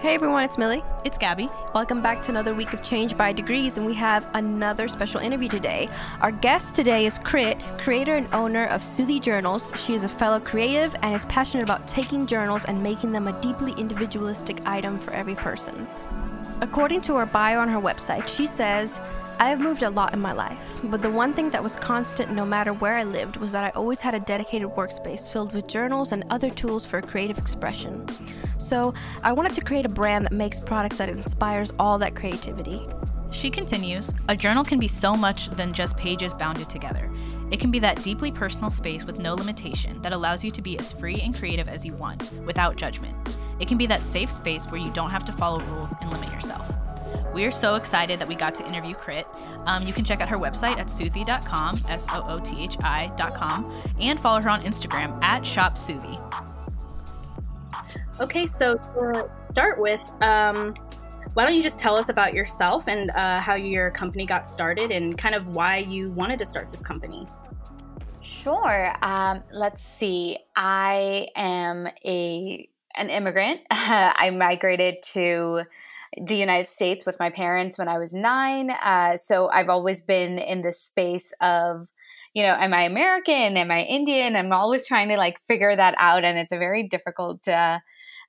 Hey everyone, it's Millie. It's Gabby. Welcome back to another week of Change by Degrees, and we have another special interview today. Our guest today is Crit, creator and owner of Soothi Journals. She is a fellow creative and is passionate about taking journals and making them a deeply individualistic item for every person. According to her bio on her website, she says, I have moved a lot in my life, but the one thing that was constant no matter where I lived was that I always had a dedicated workspace filled with journals and other tools for creative expression. So I wanted to create a brand that makes products that inspires all that creativity. She continues A journal can be so much than just pages bounded together. It can be that deeply personal space with no limitation that allows you to be as free and creative as you want, without judgment. It can be that safe space where you don't have to follow rules and limit yourself. We are so excited that we got to interview Crit. Um, you can check out her website at soothi.com, S O O T H I.com, and follow her on Instagram at ShopSoothi. Okay, so to start with, um, why don't you just tell us about yourself and uh, how your company got started and kind of why you wanted to start this company? Sure. Um, let's see. I am a an immigrant. I migrated to the United States with my parents when I was nine. Uh, so I've always been in this space of, you know, am I American? Am I Indian? I'm always trying to like figure that out. And it's a very difficult uh,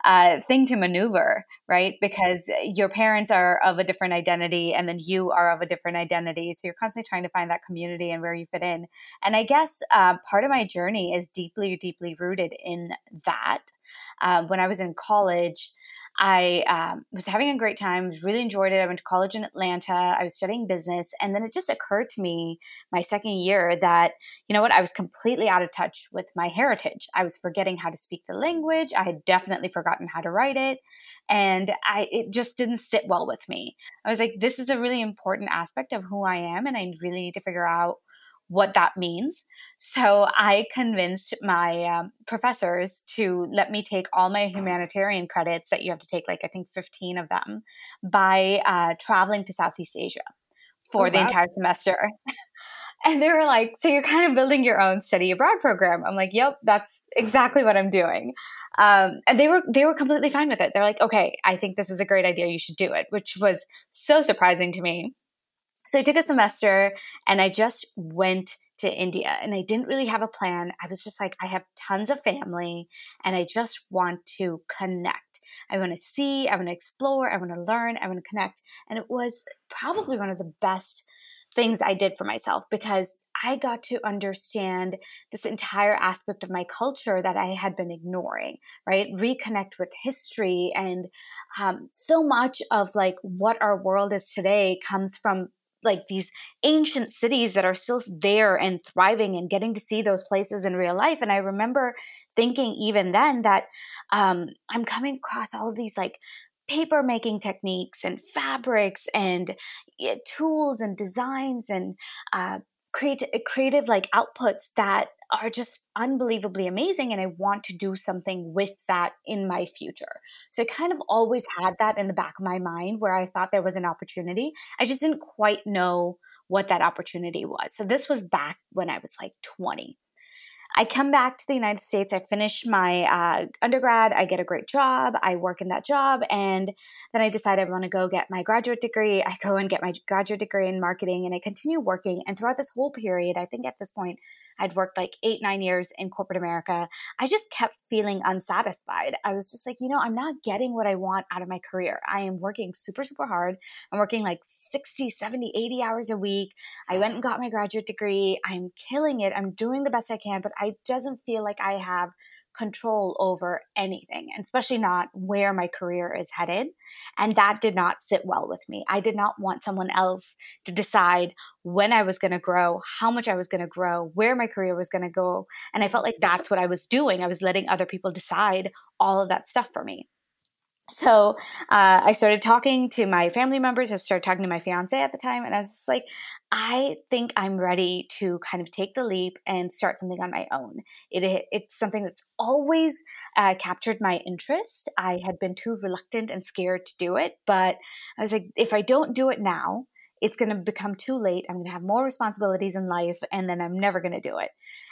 uh, thing to maneuver, right? Because your parents are of a different identity and then you are of a different identity. So you're constantly trying to find that community and where you fit in. And I guess uh, part of my journey is deeply, deeply rooted in that. Um, when I was in college, I um, was having a great time, really enjoyed it. I went to college in Atlanta. I was studying business. And then it just occurred to me my second year that, you know what, I was completely out of touch with my heritage. I was forgetting how to speak the language. I had definitely forgotten how to write it. And I, it just didn't sit well with me. I was like, this is a really important aspect of who I am. And I really need to figure out what that means. So I convinced my um, professors to let me take all my humanitarian credits that you have to take, like I think 15 of them, by uh, traveling to Southeast Asia for oh, the wow. entire semester. and they were like, So you're kind of building your own study abroad program. I'm like, Yep, that's exactly what I'm doing. Um, and they were they were completely fine with it. They're like, okay, I think this is a great idea. You should do it, which was so surprising to me. So I took a semester and I just went to India and I didn't really have a plan. I was just like, I have tons of family and I just want to connect. I want to see, I want to explore, I want to learn, I want to connect. And it was probably one of the best things I did for myself because I got to understand this entire aspect of my culture that I had been ignoring, right? Reconnect with history. And um, so much of like what our world is today comes from like these ancient cities that are still there and thriving and getting to see those places in real life. And I remember thinking even then that um, I'm coming across all of these like paper making techniques and fabrics and yeah, tools and designs and uh, creative, creative like outputs that are just unbelievably amazing and I want to do something with that in my future. So I kind of always had that in the back of my mind where I thought there was an opportunity. I just didn't quite know what that opportunity was. So this was back when I was like 20. I come back to the United States. I finish my uh, undergrad. I get a great job. I work in that job. And then I decide I want to go get my graduate degree. I go and get my graduate degree in marketing and I continue working. And throughout this whole period, I think at this point, I'd worked like eight, nine years in corporate America. I just kept feeling unsatisfied. I was just like, you know, I'm not getting what I want out of my career. I am working super, super hard. I'm working like 60, 70, 80 hours a week. I went and got my graduate degree. I'm killing it. I'm doing the best I can, but I doesn't feel like I have control over anything, and especially not where my career is headed. And that did not sit well with me. I did not want someone else to decide when I was going to grow, how much I was going to grow, where my career was going to go. And I felt like that's what I was doing. I was letting other people decide all of that stuff for me. So uh, I started talking to my family members. I started talking to my fiance at the time, and I was just like, I think I'm ready to kind of take the leap and start something on my own. It, it's something that's always uh, captured my interest. I had been too reluctant and scared to do it, but I was like, if I don't do it now, it's going to become too late. I'm going to have more responsibilities in life, and then I'm never going to do it.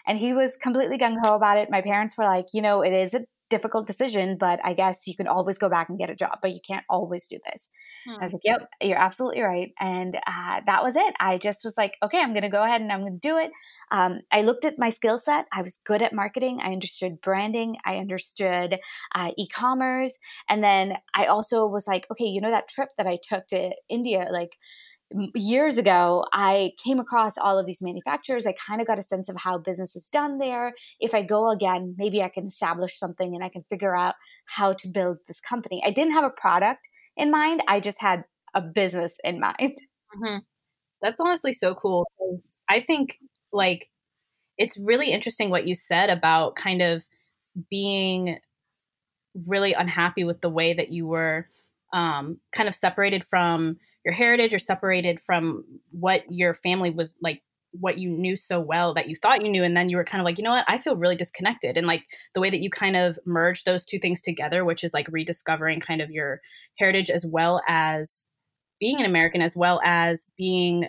And he was completely gung ho about it. My parents were like, you know, it is a difficult decision, but I guess you can always go back and get a job, but you can't always do this. Hmm. I was like, yep, you're absolutely right. And uh, that was it. I just was like, okay, I'm going to go ahead and I'm going to do it. Um, I looked at my skill set. I was good at marketing. I understood branding. I understood uh, e commerce. And then I also was like, okay, you know, that trip that I took to India, like, years ago, I came across all of these manufacturers. I kind of got a sense of how business is done there. If I go again, maybe I can establish something and I can figure out how to build this company. I didn't have a product in mind, I just had a business in mind. Mm-hmm. That's honestly so cool I think like it's really interesting what you said about kind of being really unhappy with the way that you were um, kind of separated from your heritage or separated from what your family was like what you knew so well that you thought you knew and then you were kind of like you know what? I feel really disconnected. And like the way that you kind of merge those two things together which is like rediscovering kind of your heritage as well as being an american as well as being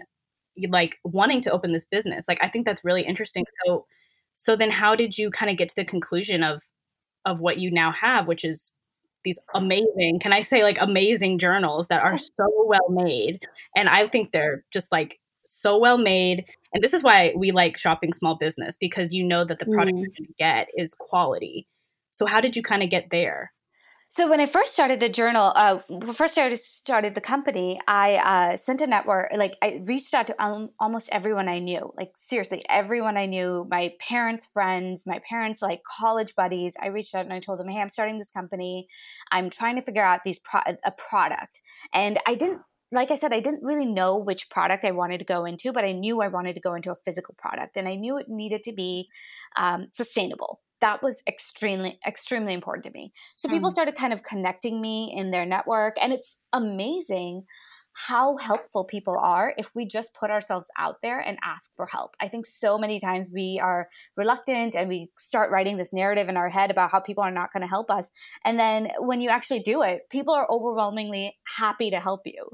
like wanting to open this business like i think that's really interesting. So so then how did you kind of get to the conclusion of of what you now have which is these amazing, can I say like amazing journals that are so well made. And I think they're just like so well made. And this is why we like shopping small business because you know that the product mm. you're going to get is quality. So how did you kind of get there? So when I first started the journal, uh, first started started the company, I uh, sent a network. Like I reached out to um, almost everyone I knew. Like seriously, everyone I knew. My parents' friends, my parents' like college buddies. I reached out and I told them, "Hey, I'm starting this company. I'm trying to figure out these pro- a product." And I didn't like I said, I didn't really know which product I wanted to go into, but I knew I wanted to go into a physical product, and I knew it needed to be um, sustainable that was extremely extremely important to me so people mm. started kind of connecting me in their network and it's amazing how helpful people are if we just put ourselves out there and ask for help. I think so many times we are reluctant and we start writing this narrative in our head about how people are not going to help us. And then when you actually do it, people are overwhelmingly happy to help you.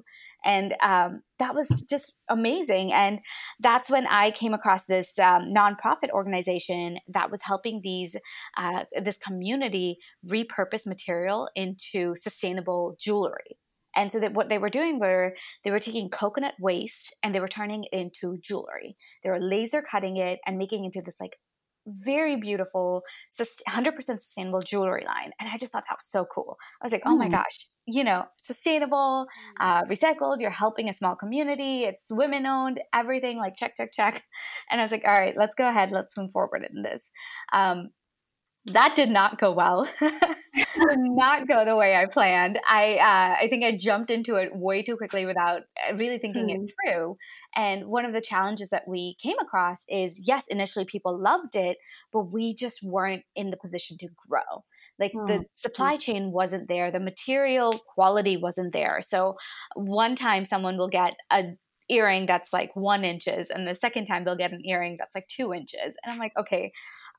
And um, that was just amazing. And that's when I came across this um, nonprofit organization that was helping these uh, this community repurpose material into sustainable jewelry. And so that what they were doing were they were taking coconut waste and they were turning it into jewelry. They were laser cutting it and making it into this like very beautiful, 100% sustainable jewelry line. And I just thought that was so cool. I was like, oh my mm. gosh, you know, sustainable, mm. uh, recycled, you're helping a small community, it's women owned, everything like check, check, check. And I was like, all right, let's go ahead, let's move forward in this. Um, that did not go well. did not go the way I planned. I uh, I think I jumped into it way too quickly without uh, really thinking mm. it hmm. through. And one of the challenges that we came across is yes, initially people loved it, but we just weren't in the position to grow. Like mm. the supply chain wasn't there, the material quality wasn't there. So one time someone will get a earring that's like one inches and the second time they'll get an earring that's like two inches and i'm like okay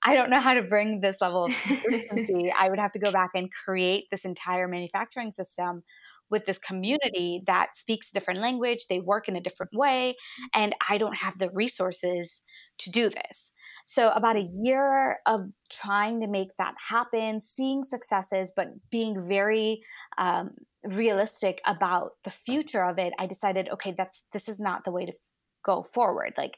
I don't know how to bring this level of consistency. I would have to go back and create this entire manufacturing system with this community that speaks a different language, they work in a different way, and I don't have the resources to do this. So, about a year of trying to make that happen, seeing successes, but being very um, realistic about the future of it, I decided, okay, that's this is not the way to go forward. Like,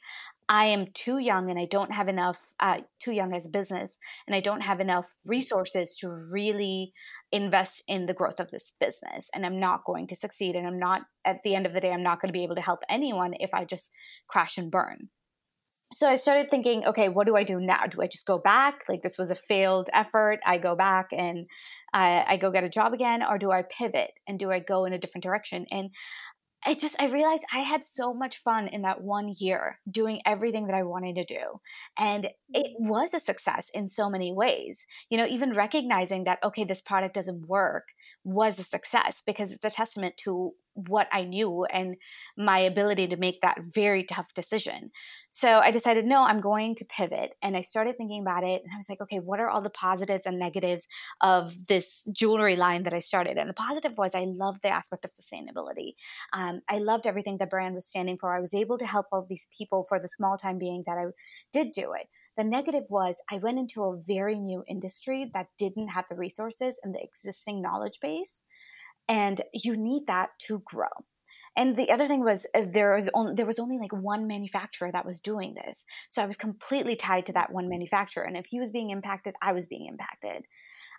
I am too young and I don't have enough, uh, too young as a business, and I don't have enough resources to really invest in the growth of this business. And I'm not going to succeed. And I'm not, at the end of the day, I'm not going to be able to help anyone if I just crash and burn. So I started thinking, okay, what do I do now? Do I just go back? Like this was a failed effort. I go back and I, I go get a job again, or do I pivot and do I go in a different direction? And I just I realized I had so much fun in that one year doing everything that I wanted to do. And it mm-hmm. was a success in so many ways. You know, even recognizing that okay, this product doesn't work was a success because it's a testament to what I knew and my ability to make that very tough decision. So I decided, no, I'm going to pivot. And I started thinking about it. And I was like, okay, what are all the positives and negatives of this jewelry line that I started? And the positive was I loved the aspect of sustainability. Um, I loved everything the brand was standing for. I was able to help all these people for the small time being that I did do it. The negative was I went into a very new industry that didn't have the resources and the existing knowledge base. And you need that to grow. And the other thing was uh, there was only, there was only like one manufacturer that was doing this. So I was completely tied to that one manufacturer. And if he was being impacted, I was being impacted.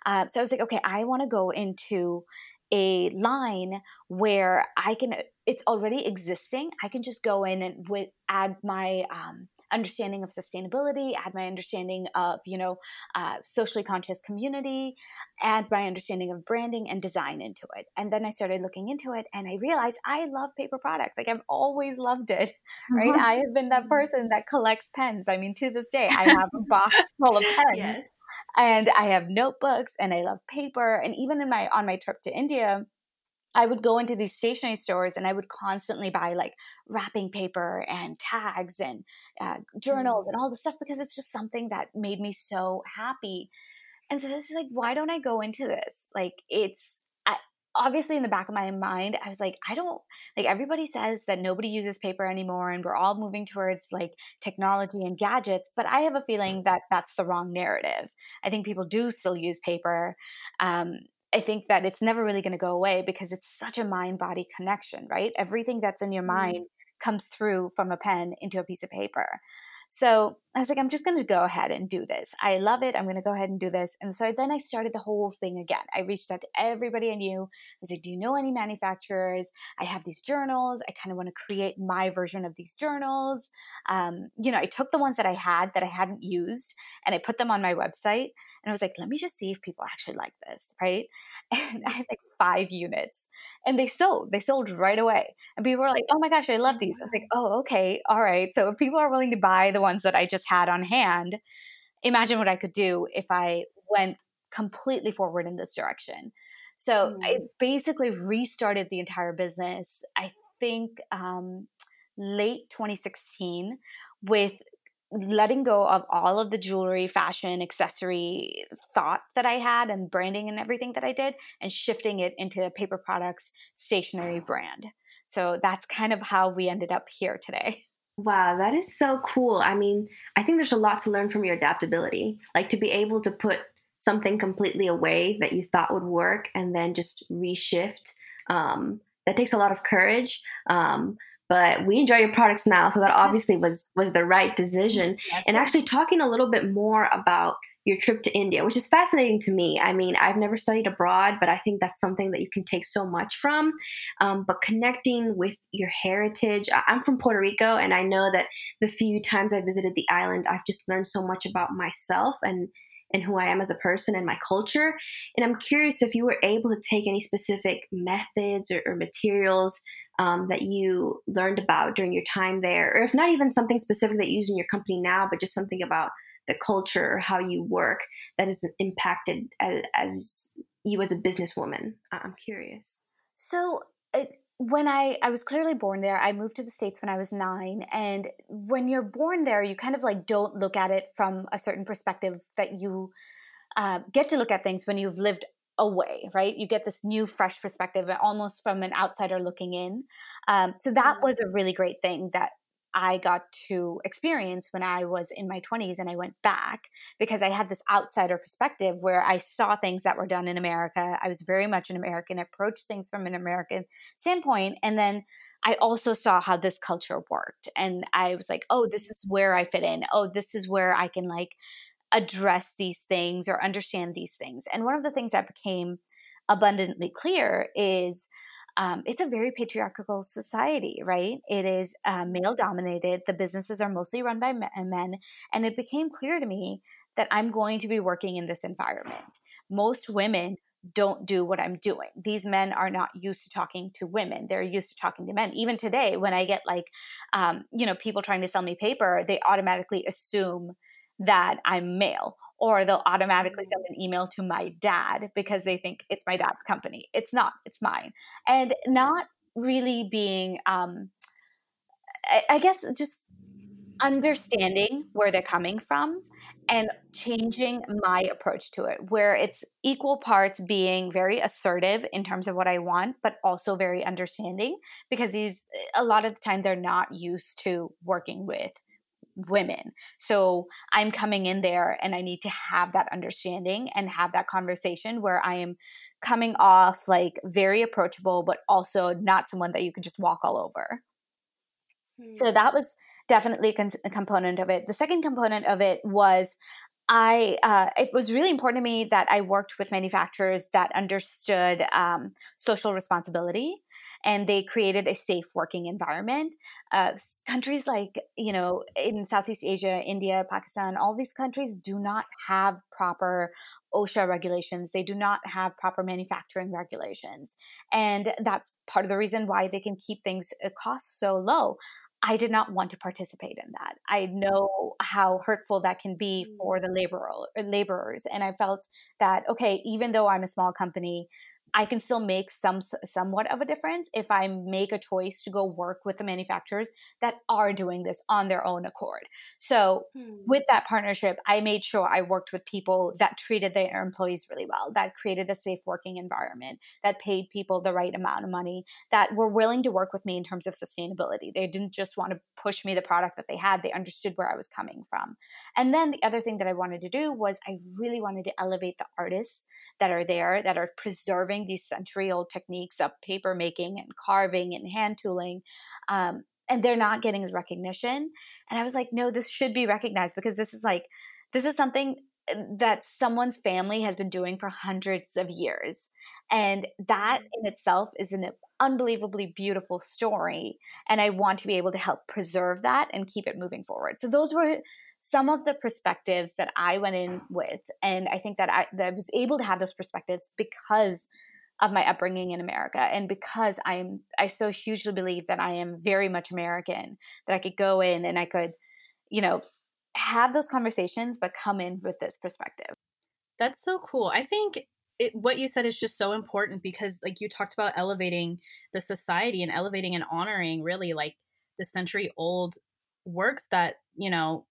Uh, so I was like, okay, I want to go into a line where I can, it's already existing. I can just go in and with, add my um, understanding of sustainability, add my understanding of, you know, uh, socially conscious community, add my understanding of branding and design into it. And then I started looking into it and I realized I love paper products. Like I've always loved it, right? Mm-hmm. I have been that person that collects pens. I mean, to this day, I have a box full of pens. Yes. And I have notebooks and I love paper. And even in my on my trip to India, I would go into these stationery stores and I would constantly buy like wrapping paper and tags and uh, journals and mm. all the stuff because it's just something that made me so happy. And so this is like, why don't I go into this? Like, it's I, obviously in the back of my mind, I was like, I don't like everybody says that nobody uses paper anymore and we're all moving towards like technology and gadgets. But I have a feeling that that's the wrong narrative. I think people do still use paper. Um, I think that it's never really going to go away because it's such a mind body connection, right? Everything that's in your mm-hmm. mind comes through from a pen into a piece of paper. So I was like, I'm just going to go ahead and do this. I love it. I'm going to go ahead and do this. And so then I started the whole thing again. I reached out to everybody I knew. I was like, Do you know any manufacturers? I have these journals. I kind of want to create my version of these journals. Um, you know, I took the ones that I had that I hadn't used and I put them on my website. And I was like, Let me just see if people actually like this. Right. And I had like five units and they sold. They sold right away. And people were like, Oh my gosh, I love these. I was like, Oh, okay. All right. So if people are willing to buy the ones that I just had on hand, imagine what I could do if I went completely forward in this direction. So mm-hmm. I basically restarted the entire business, I think um, late 2016, with letting go of all of the jewelry, fashion, accessory thought that I had and branding and everything that I did and shifting it into a paper products stationery brand. So that's kind of how we ended up here today. Wow, that is so cool. I mean, I think there's a lot to learn from your adaptability. Like to be able to put something completely away that you thought would work and then just reshift. Um, that takes a lot of courage. Um, but we enjoy your products now, so that obviously was was the right decision. And actually, talking a little bit more about your trip to India, which is fascinating to me. I mean, I've never studied abroad, but I think that's something that you can take so much from. Um, but connecting with your heritage, I'm from Puerto Rico, and I know that the few times I visited the island, I've just learned so much about myself and and who I am as a person and my culture. And I'm curious if you were able to take any specific methods or, or materials um, that you learned about during your time there, or if not even something specific that you use in your company now, but just something about the culture how you work that is impacted as, as you as a businesswoman? I'm curious. So it, when I, I was clearly born there, I moved to the States when I was nine. And when you're born there, you kind of like don't look at it from a certain perspective that you uh, get to look at things when you've lived away, right? You get this new, fresh perspective, almost from an outsider looking in. Um, so that mm-hmm. was a really great thing that I got to experience when I was in my 20s and I went back because I had this outsider perspective where I saw things that were done in America. I was very much an American, approached things from an American standpoint. And then I also saw how this culture worked. And I was like, oh, this mm-hmm. is where I fit in. Oh, this is where I can like address these things or understand these things. And one of the things that became abundantly clear is um, it's a very patriarchal society, right? It is uh, male dominated. The businesses are mostly run by men. And it became clear to me that I'm going to be working in this environment. Most women don't do what I'm doing. These men are not used to talking to women. They're used to talking to men. Even today, when I get like, um, you know, people trying to sell me paper, they automatically assume that I'm male or they'll automatically send an email to my dad because they think it's my dad's company. It's not, it's mine. And not really being, um, I, I guess, just understanding where they're coming from and changing my approach to it, where it's equal parts being very assertive in terms of what I want, but also very understanding because these, a lot of the time, they're not used to working with women. So I'm coming in there and I need to have that understanding and have that conversation where I am coming off like very approachable, but also not someone that you can just walk all over. So hmm. that was definitely a, con- a component of it. The second component of it was I uh, it was really important to me that I worked with manufacturers that understood um, social responsibility, and they created a safe working environment. Uh, countries like you know in Southeast Asia, India, Pakistan, all these countries do not have proper OSHA regulations. They do not have proper manufacturing regulations, and that's part of the reason why they can keep things uh, costs so low. I did not want to participate in that. I know how hurtful that can be mm. for the laborer, laborers, and I felt that okay, even though I'm a small company, I can still make some somewhat of a difference if I make a choice to go work with the manufacturers that are doing this on their own accord. So, hmm. with that partnership, I made sure I worked with people that treated their employees really well, that created a safe working environment, that paid people the right amount of money, that were willing to work with me in terms of sustainability. They didn't just want to push me the product that they had, they understood where I was coming from. And then the other thing that I wanted to do was I really wanted to elevate the artists that are there that are preserving these century old techniques of paper making and carving and hand tooling. Um, and they're not getting the recognition. And I was like, no, this should be recognized because this is like, this is something uh, that someone's family has been doing for hundreds of years. And that mm-hmm. in itself is an unbelievably beautiful story. And I want to be able to help preserve that and keep it moving forward. So those were some of the perspectives that I went in with. And I think that I, that I was able to have those perspectives because of my upbringing in America and because I'm I so hugely believe that I am very much American that I could go in and I could you know have those conversations but come in with this perspective. That's so cool. I think it, what you said is just so important because like you talked about elevating the society and elevating and honoring really like the century old works that you know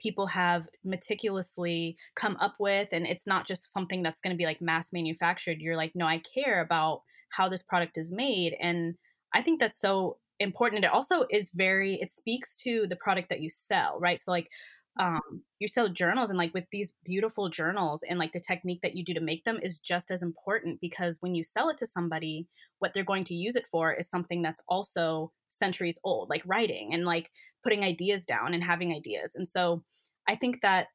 people have meticulously come up with and it's not just something that's going to be like mass manufactured you're like no i care about how this product is made and i think that's so important it also is very it speaks to the product that you sell right? So like um you sell journals and like with these beautiful journals and like the technique that you do to make them is just as important because when you sell it to somebody what they're going to use it for is something that's also centuries old like writing and like putting ideas down and having ideas. And so I think that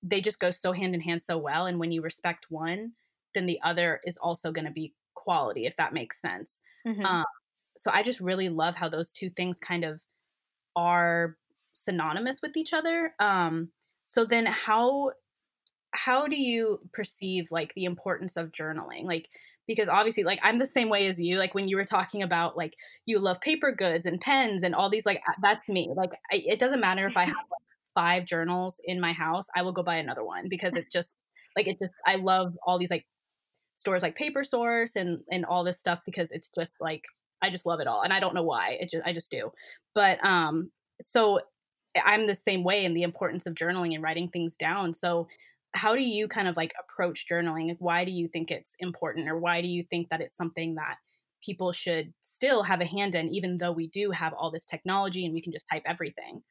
they just go so hand in hand so well. And when you respect one, then the other is also going to be quality, if that makes sense. Mm-hmm. Um, so I just really love how those two things kind of are synonymous with each other. Um, so then how how do you perceive like the importance of journaling? Like because obviously like i'm the same way as you like when you were talking about like you love paper goods and pens and all these like that's me like I, it doesn't matter if i have like five journals in my house i will go buy another one because it just like it just i love all these like stores like paper source and and all this stuff because it's just like i just love it all and i don't know why it just i just do. But um so i'm the same way in the importance of journaling and writing things down. So how do you kind of like approach journaling? Why do you think it's important, or why do you think that it's something that people should still have a hand in, even though we do have all this technology and we can just type everything?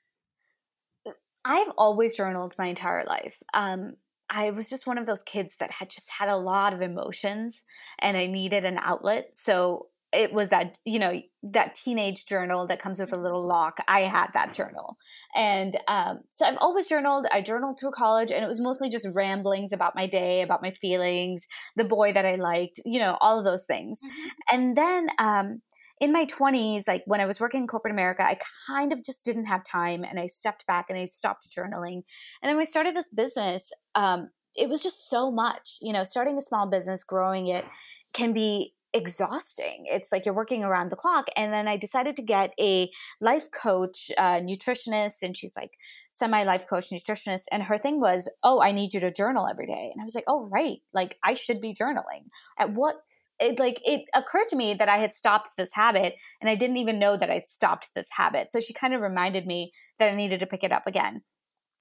Uh, I've always journaled my entire life. Um, I was just one of those kids that had just had a lot of emotions and I needed an outlet. So it was that you know that teenage journal that comes with a little lock. I had that journal. And um, so i've always journaled. I journaled through college and it was mostly just ramblings about my day about my feelings the boy that i liked you know all of those things. Mm-hmm. and then um, in my 20s like when i was working in corporate america i kind of just didn't have time and i stepped back and i stopped journaling. And then we started this business. Um, it was just so much you know starting a small business growing it can be exhausting. It's like you're working around the clock. And then I decided to get a life coach, uh, nutritionist, and she's like semi life coach, nutritionist. And her thing was, oh, I need you to journal every day. And I was like, oh, right. Like I should be journaling. At what it like it occurred to me that I had stopped this habit and I didn't even know that I'd stopped this habit. So she kind of reminded me that I needed to pick it up again.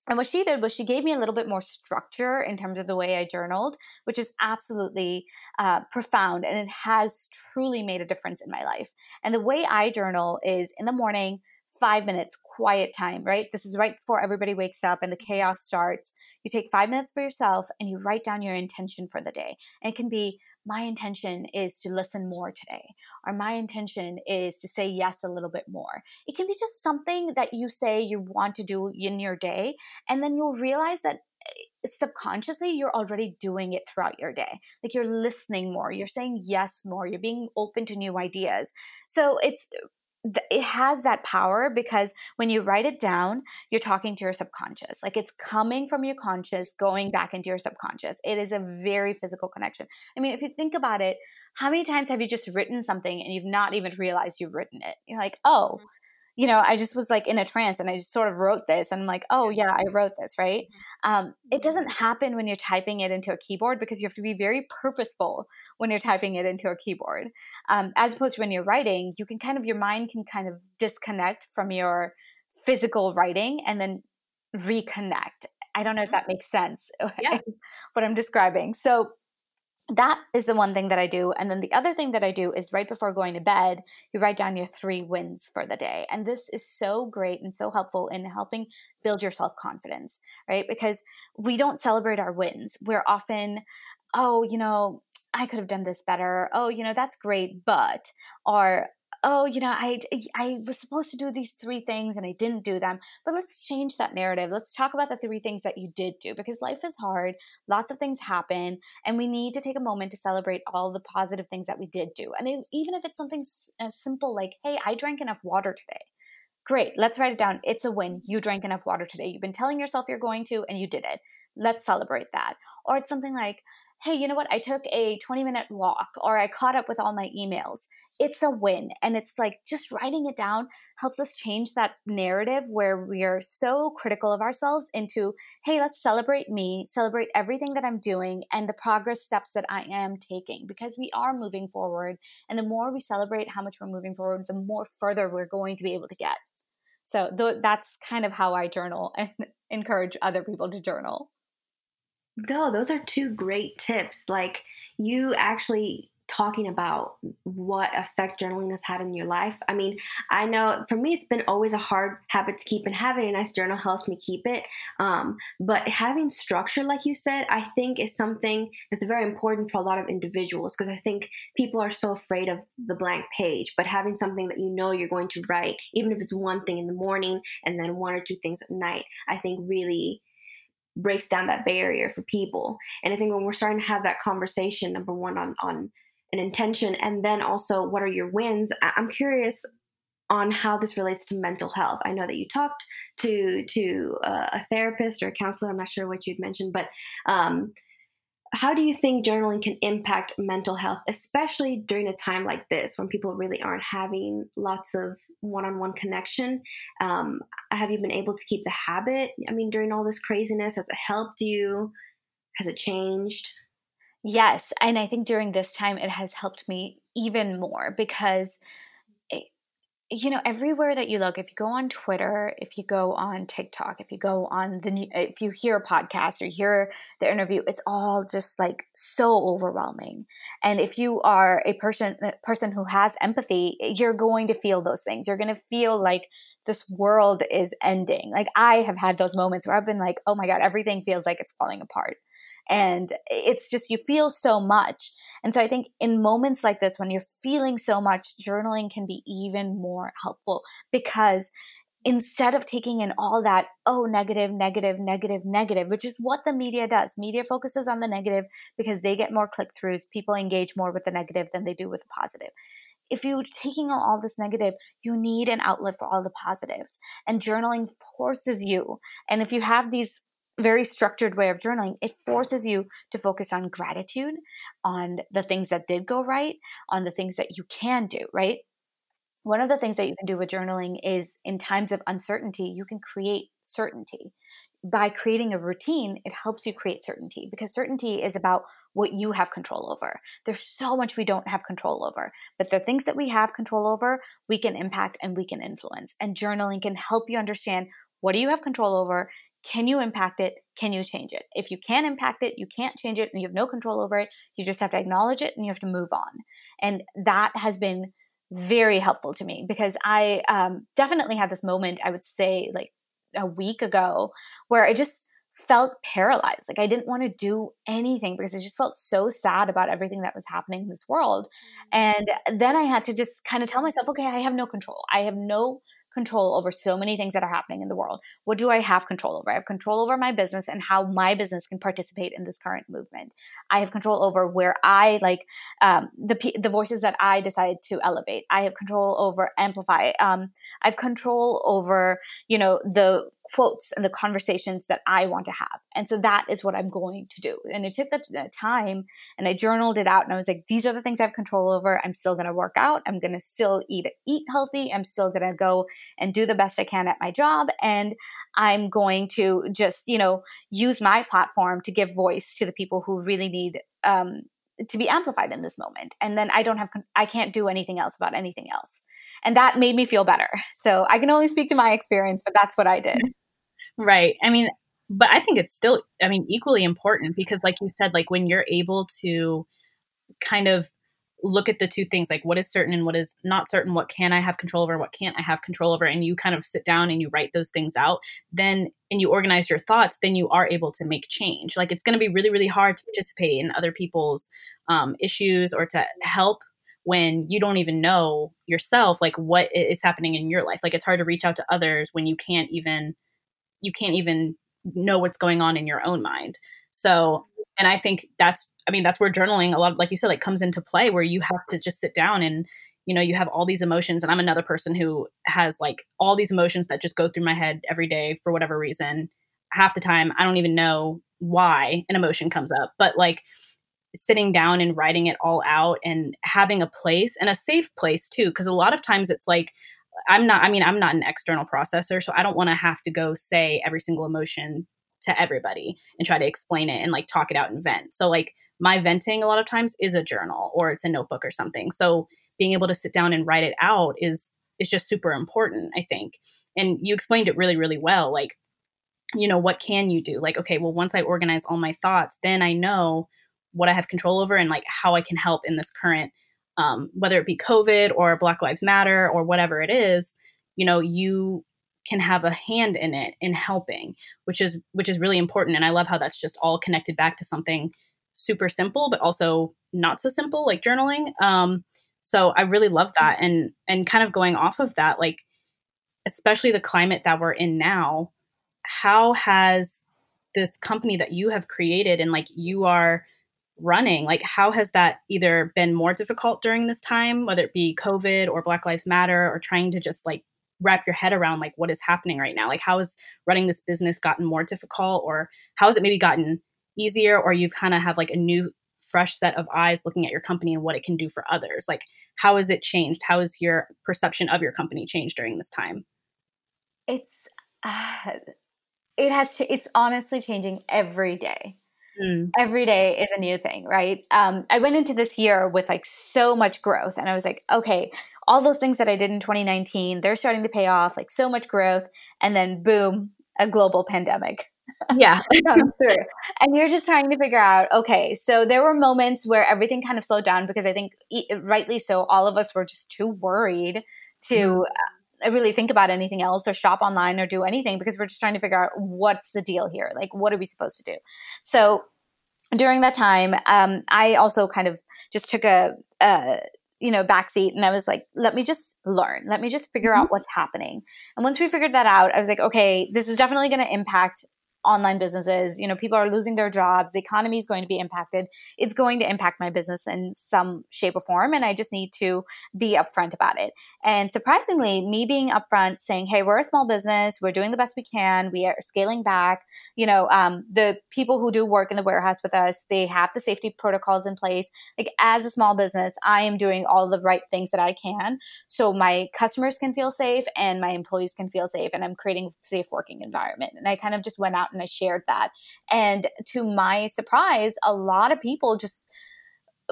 And what she did was she gave me a little bit more structure in terms of the way I journaled, which is absolutely uh, profound. And it has truly made a difference in my life. And the way I journal is in the morning, five minutes quiet time, right? This is right before everybody wakes up and the chaos starts. You take five minutes for yourself and you write down your intention for the day. And it can be my intention is to listen more today, or my intention is to say yes a little bit more. It can be just something that you say you want to do in your day. And then you'll realize that eh, subconsciously you're already doing it throughout your day like you're listening more you're saying yes more you're being open to new ideas so it's it has that power because when you write it down, you're talking to your subconscious. Like it's coming from your conscious, going back into your subconscious. It is a very physical connection. I mean, if you think about it, how many times have you just written something and you've not even realized you've written it? You're like, oh, mm-hmm you know, I just was like in a trance and I just sort of wrote this and I'm like, oh yeah, I wrote this, right? Mm-hmm. Um, it doesn't happen when you're typing it into a keyboard because you have to be very purposeful when you're typing it into a keyboard. Um, as opposed to when you're writing, you can kind of, your mind can kind of disconnect from your physical writing and then reconnect. I don't know if mm-hmm. that makes sense, yeah. what I'm describing. So that is the one thing that I do. And then the other thing that I do is right before going to bed, you write down your three wins for the day. And this is so great and so helpful in helping build your self confidence, right? Because we don't celebrate our wins. We're often, oh, you know, I could have done this better. Oh, you know, that's great, but, or, oh, you know, I I was supposed to do these three things and I didn't do them. But let's change that narrative. Let's talk about the three things that you did do because life is hard. Lots of things happen, and we need to take a moment to celebrate all the positive things that we did do. And if, even if it's something as uh, simple like, "Hey, I drank enough water today." Great, let's write it down. It's a win. You drank enough water today. You've been telling yourself you're going to, and you did it. Let's celebrate that. Or it's something like, hey, you know what? I took a 20 minute walk or I caught up with all my emails. It's a win. And it's like just writing it down helps us change that narrative where we are so critical of ourselves into, hey, let's celebrate me, celebrate everything that I'm doing and the progress steps that I am taking because we are moving forward. And the more we celebrate how much we're moving forward, the more further we're going to be able to get. So th- that's kind of how I journal and encourage other people to journal. No, those are two great tips. Like you actually talking about what effect journaling has had in your life. I mean, I know for me, it's been always a hard habit to keep, and having a nice journal helps me keep it. Um, but having structure, like you said, I think is something that's very important for a lot of individuals because I think people are so afraid of the blank page. But having something that you know you're going to write, even if it's one thing in the morning and then one or two things at night, I think really breaks down that barrier for people. And I think when we're starting to have that conversation, number one on on an intention, and then also what are your wins, I'm curious on how this relates to mental health. I know that you talked to to a therapist or a counselor. I'm not sure what you'd mentioned, but um, how do you think journaling can impact mental health, especially during a time like this when people really aren't having lots of one on one connection? Um, have you been able to keep the habit? I mean, during all this craziness, has it helped you? Has it changed? Yes. And I think during this time, it has helped me even more because you know everywhere that you look if you go on twitter if you go on tiktok if you go on the if you hear a podcast or hear the interview it's all just like so overwhelming. And if you are a person a person who has empathy you're going to feel those things. You're going to feel like this world is ending. Like i have had those moments where i've been like oh my god everything feels like it's falling apart and it's just, you feel so much. And so I think in moments like this, when you're feeling so much, journaling can be even more helpful because instead of taking in all that, oh, negative, negative, negative, negative, which is what the media does. Media focuses on the negative because they get more click throughs. People engage more with the negative than they do with the positive. If you're taking on all this negative, you need an outlet for all the positives. And journaling forces you. And if you have these very structured way of journaling, it forces you to focus on gratitude, on the things that did go right, on the things that you can do, right? one of the things that you can do with journaling is in times of uncertainty, you can create certainty. By creating a routine, it helps you create certainty because certainty is about what you have control over. There's so much we don't have control over, but the things that we have control over, we can impact and we can influence. And journaling can help you understand what do you have control over? Can you impact it? Can you change it? If you can't impact it, you can't change it, and you have no control over it, you just have to acknowledge it and you have to move on. And that has been very helpful to me because I um, definitely had this moment, I would say like a week ago, where I just felt paralyzed. Like I didn't want to do anything because I just felt so sad about everything that was happening in this world. Mm-hmm. And then I had to just kind of tell myself, okay, I have no control. I have no control over so many things that are happening in the world. What do I have control over? I have control over my business and how my business can participate in this current movement. I have control over where I like um, the the voices that I decide to elevate. I have control over amplify. Um, I have control over you know the quotes and the conversations that I want to have. And so that is what I'm going to do. And it took that time and I journaled it out and I was like, these are the things I have control over. I'm still going to work out. I'm going to still eat, eat healthy. I'm still going to go and do the best I can at my job. And I'm going to just, you know, use my platform to give voice to the people who really need, um, to be amplified in this moment. And then I don't have, I can't do anything else about anything else. And that made me feel better. So I can only speak to my experience, but that's what I did. Right. I mean, but I think it's still, I mean, equally important because, like you said, like when you're able to kind of look at the two things like what is certain and what is not certain what can i have control over what can't i have control over and you kind of sit down and you write those things out then and you organize your thoughts then you are able to make change like it's going to be really really hard to participate in other people's um, issues or to help when you don't even know yourself like what is happening in your life like it's hard to reach out to others when you can't even you can't even know what's going on in your own mind. So, and I think that's, I mean, that's where journaling a lot, like you said, like comes into play where you have to just sit down and, you know, you have all these emotions. And I'm another person who has like all these emotions that just go through my head every day for whatever reason. Half the time, I don't even know why an emotion comes up, but like, sitting down and writing it all out and having a place and a safe place too because a lot of times it's like I'm not, I mean, I'm not an external processor, so I don't want to have to go say every single emotion to everybody and try to explain it and like talk it out and vent. So, like, my venting a lot of times is a journal or it's a notebook or something. So, being able to sit down and write it out is is just super important, I think. And you explained it really, really well. Like, you know, what can you do? Like, okay, well, once I organize all my thoughts, then I know what I have control over and like how I can help in this current um, whether it be COVID or Black Lives Matter or whatever it is, you know, you can have a hand in it in helping, which is which is really important. And I love how that's just all connected back to something super simple, but also not so simple, like journaling. Um, so I really love that, and and kind of going off of that, like especially the climate that we're in now, how has this company that you have created and like you are running? Like how has that either been more difficult during this time whether it be covid or black lives matter or trying to just like wrap your head around like what is happening right now? Like how has running this business gotten more difficult or how has it maybe gotten easier or you've kind of have like a new fresh set of eyes looking at your company and what it can do for others? Like how has it changed? How has your perception of your company changed during this time? It's uh, it has it's honestly changing every day Mm. Every day is a new thing, right? Um, I went into this year with like so much growth, and I was like, okay, all those things that I did in 2019, they're starting to pay off, like so much growth, and then boom, a global pandemic. Yeah. and you're just trying to figure out, okay, so there were moments where everything kind of slowed down because I think, rightly so, all of us were just too worried to. Mm. Really think about anything else or shop online or do anything because we're just trying to figure out what's the deal here like what are we supposed to do so during that time, um, I also kind of just took a, a you know backseat and I was like, let me just learn, let me just figure mm-hmm. out what's happening. And once we figured that out, I was like, okay, this is definitely going to impact online businesses. You know, people are losing their jobs. The economy is going to be impacted. It's going to impact my business in some shape or form. And I just need to be upfront about it. And surprisingly, me being upfront saying, Hey, we're a small business. We're doing the best we can. We are scaling back. You know, um, the people who do work in the warehouse with us, they have the safety protocols in place. Like as a small business, I am doing all the right things that I can. So my customers can feel safe and my employees can feel safe. And I'm creating a safe working environment. And I kind of just went out and I shared that. And to my surprise, a lot of people just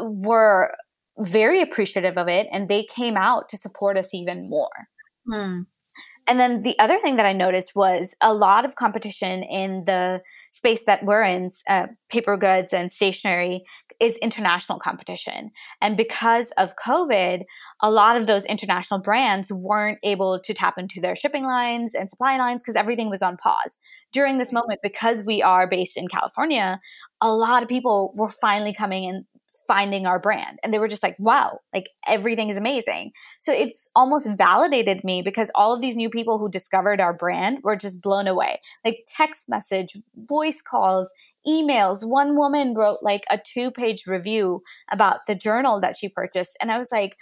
were very appreciative of it and they came out to support us even more. Hmm. And then the other thing that I noticed was a lot of competition in the space that we're in, uh, paper goods and stationery, is international competition. And because of COVID, a lot of those international brands weren't able to tap into their shipping lines and supply lines because everything was on pause. During this moment, because we are based in California, a lot of people were finally coming and finding our brand and they were just like wow like everything is amazing. So it's almost validated me because all of these new people who discovered our brand were just blown away. Like text message voice calls emails. One woman wrote like a two page review about the journal that she purchased and i was like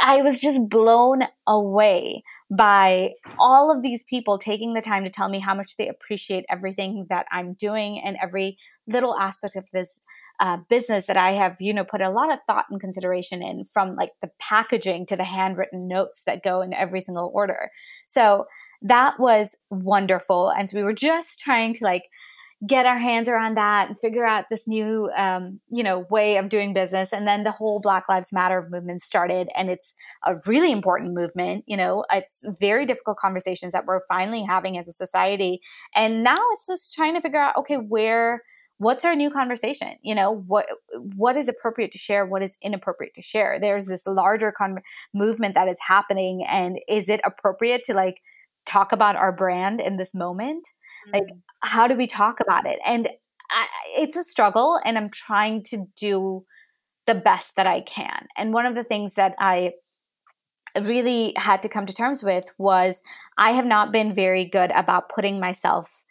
I was just blown away by all of these people taking the time to tell me how much they appreciate everything that I'm doing and every little aspect of this uh, business that I have, you know, put a lot of thought and consideration in from like the packaging to the handwritten notes that go in every single order. So that was wonderful. And so we were just trying to like get our hands around that and figure out this new um, you know way of doing business. And then the whole black lives matter movement started and it's a really important movement. You know it's very difficult conversations that we're finally having as a society. And now it's just trying to figure out okay where what's our new conversation? You know what what is appropriate to share what is inappropriate to share? There's this larger con- movement that is happening and is it appropriate to like talk about our brand in this moment mm-hmm. like how do we talk about it and I, it's a struggle and i'm trying to do the best that i can and one of the things that i really had to come to terms with was i have not been very good about putting myself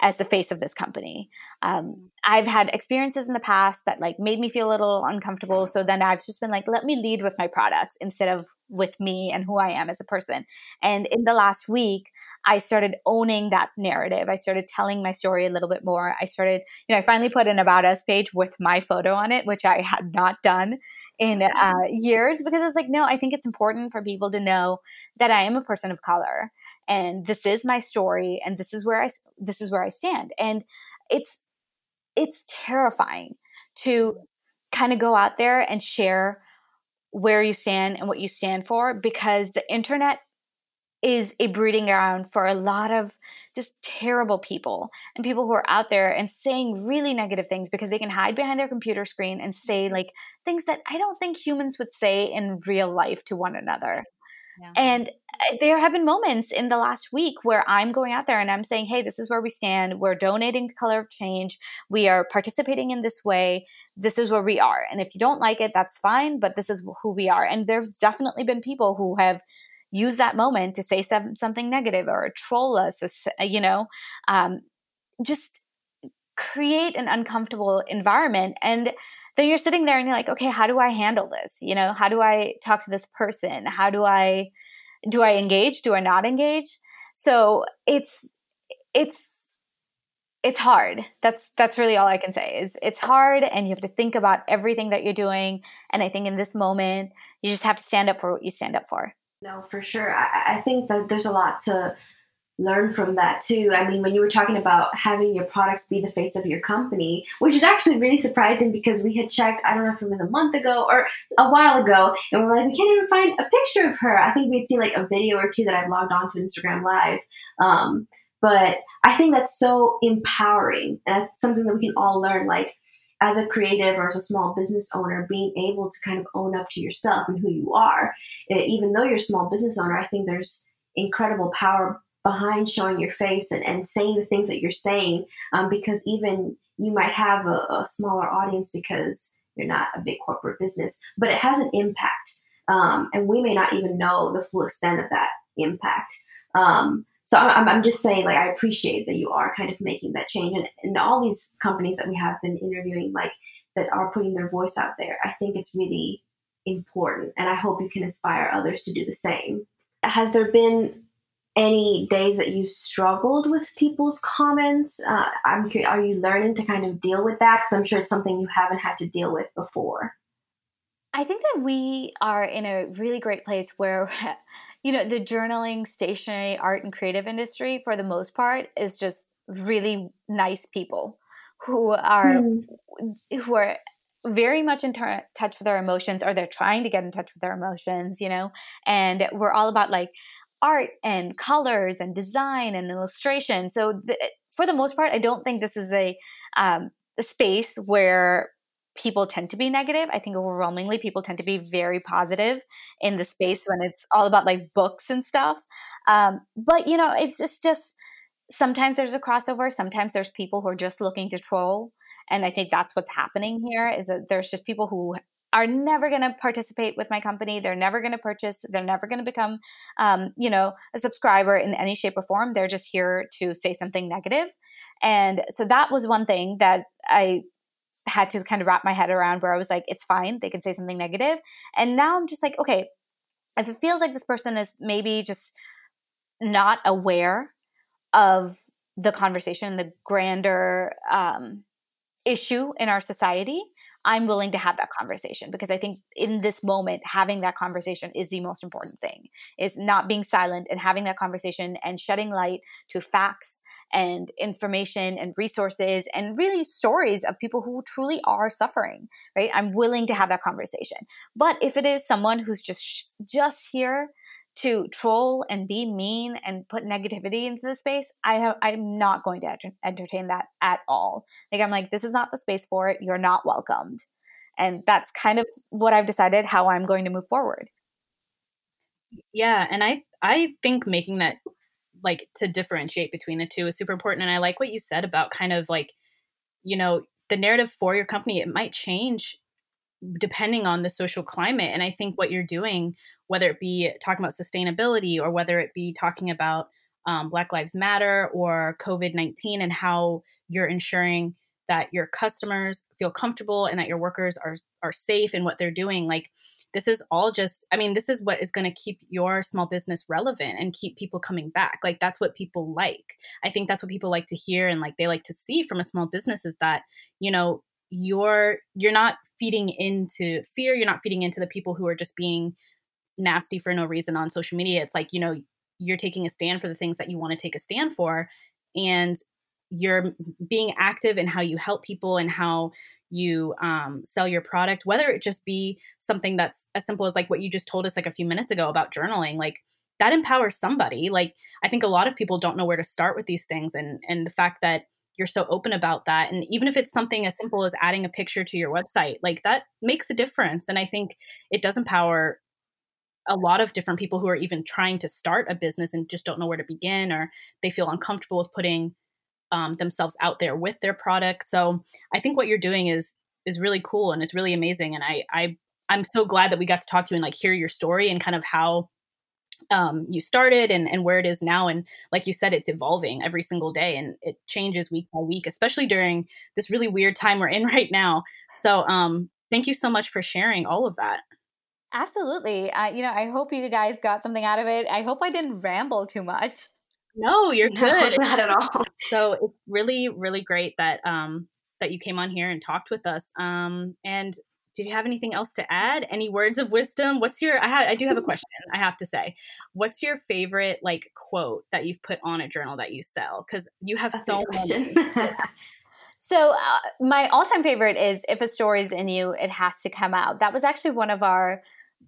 as the face of this company. Um, I've had experiences in the past that like made me feel a little uncomfortable. So then I've just been like, let me lead with my products instead of with me and who I am as a person. And in the last week, I started owning that narrative. I started telling my story a little bit more. I started, you know, I finally put an about us page with my photo on it, which I had not done in uh, years because I was like, no, I think it's important for people to know that I am a person of color and this is my story and this is where I this is where I stand. And it's it's terrifying to kind of go out there and share where you stand and what you stand for because the internet is a breeding ground for a lot of just terrible people and people who are out there and saying really negative things because they can hide behind their computer screen and say mm-hmm. like things that I don't think humans would say in real life to one another. And uh, there have been moments in the last week where I'm going out there and I'm saying, hey, this is where we stand. We're donating Color of Change. We are participating in this way. This is where we are. And if you don't like it, that's fine, but this is who we are. And there's definitely been people who have used that moment to say some, something negative or troll us, you know, um, just create an uncomfortable environment. And then you're sitting there and you're like, okay, how do I handle this? You know, how do I talk to this person? How do I do I engage? Do I not engage? So it's it's it's hard. That's that's really all I can say. Is it's hard and you have to think about everything that you're doing. And I think in this moment, you just have to stand up for what you stand up for. No, for sure. I, I think that there's a lot to learn from that too. I mean, when you were talking about having your products be the face of your company, which is actually really surprising because we had checked, I don't know if it was a month ago or a while ago, and we're like, we can't even find a picture of her. I think we'd seen like a video or two that I've logged on to Instagram Live. Um, but I think that's so empowering. And that's something that we can all learn. Like, as a creative or as a small business owner, being able to kind of own up to yourself and who you are, even though you're a small business owner, I think there's incredible power behind showing your face and, and saying the things that you're saying um, because even you might have a, a, smaller audience because you're not a big corporate business but it has an impact um, and we may not even know the full extent of that impact um, so I'm, I'm just saying, like, I appreciate that you are kind of making that change. And, and all these companies that we have been interviewing, like, that are putting their voice out there, I think it's really important. And I hope you can inspire others to do the same. Has there been any days that you struggled with people's comments? Uh, I'm curious, are you learning to kind of deal with that? Because I'm sure it's something you haven't had to deal with before. I think that we are in a really great place where you know, the journaling, stationery, art, and creative industry, for the most part, is just really nice people who are mm. who are very much in t- touch with their emotions or they're trying to get in touch with their emotions you know and we're all about like art and colors and design and illustration so for the most part i don't think this is a um, a space where people tend to be negative. I think overwhelmingly people tend to be very positive in the space when it's all about like books and stuff. Um, but you know, it's just just sometimes there's a crossover. Sometimes there's people who are just looking to troll, and I think that's what's happening here. Is that there's just people who are never going to participate with my company. They're never going to purchase. They're never going to become, um, you know, a subscriber in any shape or form. They're just here to say something negative. And so that was one thing that I had to kind of wrap my head around where I was like, it's fine. They can say something negative. And now I'm just like, okay, if it feels like this person is maybe just not aware of the conversation, the grander um, issue in our society, I'm willing to have that conversation because I think in this moment, having that conversation is the most important thing. Is not being silent and having that conversation and shedding light to facts and information and resources and really stories of people who truly are suffering right i'm willing to have that conversation but if it is someone who's just just here to troll and be mean and put negativity into the space i have i'm not going to entertain that at all. Like i'm like this is not the space for it. You're not welcomed. And that's kind of what i've decided how i'm going to move forward. Yeah and i i think making that like to differentiate between the two is super important and i like what you said about kind of like you know the narrative for your company it might change depending on the social climate and i think what you're doing whether it be talking about sustainability or whether it be talking about um, black lives matter or covid-19 and how you're ensuring that your customers feel comfortable and that your workers are are safe in what they're doing like this is all just i mean this is what is going to keep your small business relevant and keep people coming back like that's what people like. I think that's what people like to hear and like they like to see from a small business is that you know you're you're not feeding into fear you're not feeding into the people who are just being nasty for no reason on social media it's like you know you're taking a stand for the things that you want to take a stand for and you're being active in how you help people and how you um, sell your product, whether it just be something that's as simple as like what you just told us like a few minutes ago about journaling, like that empowers somebody. Like I think a lot of people don't know where to start with these things, and and the fact that you're so open about that, and even if it's something as simple as adding a picture to your website, like that makes a difference. And I think it does empower a lot of different people who are even trying to start a business and just don't know where to begin, or they feel uncomfortable with putting um, themselves out there with their product. So I think what you're doing is is really cool and it's really amazing. And I I I'm so glad that we got to talk to you and like hear your story and kind of how um, you started and, and where it is now. And like you said, it's evolving every single day and it changes week by week, especially during this really weird time we're in right now. So um, thank you so much for sharing all of that. Absolutely. Uh, you know, I hope you guys got something out of it. I hope I didn't ramble too much. No, you're good. No, not at all. So it's really, really great that um that you came on here and talked with us. Um and do you have anything else to add? Any words of wisdom? What's your I ha- I do have a question. I have to say. What's your favorite like quote that you've put on a journal that you sell cuz you have That's so many. so uh, my all-time favorite is if a story's in you, it has to come out. That was actually one of our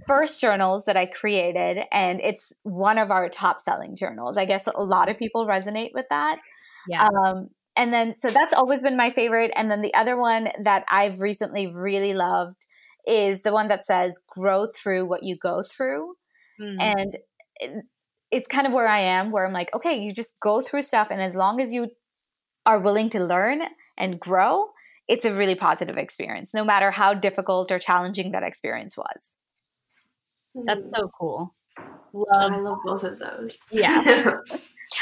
first journals that I created, and it's one of our top selling journals. I guess a lot of people resonate with that. Yeah. Um, and then, so that's always been my favorite. And then the other one that I've recently really loved is the one that says, grow through what you go through. Mm. And it's kind of where I am, where I'm like, okay, you just go through stuff. And as long as you are willing to learn and grow, it's a really positive experience, no matter how difficult or challenging that experience was. That's so cool. Love. I love both of those. Yeah.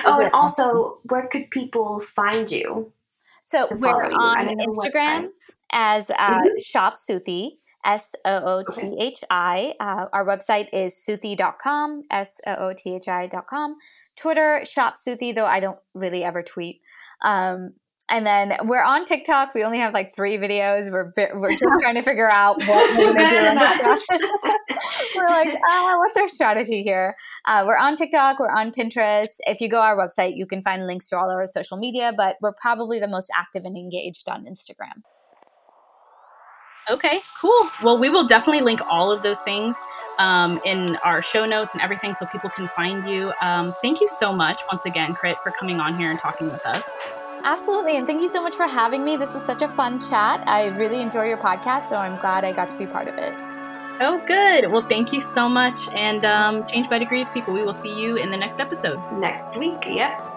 Oh, and also, where could people find you? So we're on Instagram as uh, mm-hmm. Shop Soothi. S O O T H I. Uh, our website is soothi.com, S O O T H I.com. Twitter, Shop Soothi, though I don't really ever tweet. Um, and then we're on TikTok. We only have like three videos. We're we're just trying to figure out what we're going to do. we're like, ah, what's our strategy here? Uh, we're on TikTok. We're on Pinterest. If you go our website, you can find links to all our social media. But we're probably the most active and engaged on Instagram. Okay, cool. Well, we will definitely link all of those things um, in our show notes and everything so people can find you. Um, thank you so much once again, Krit, for coming on here and talking with us. Absolutely. And thank you so much for having me. This was such a fun chat. I really enjoy your podcast, so I'm glad I got to be part of it. Oh, good. Well, thank you so much. And um, Change by Degrees, people, we will see you in the next episode. Next week. Yep.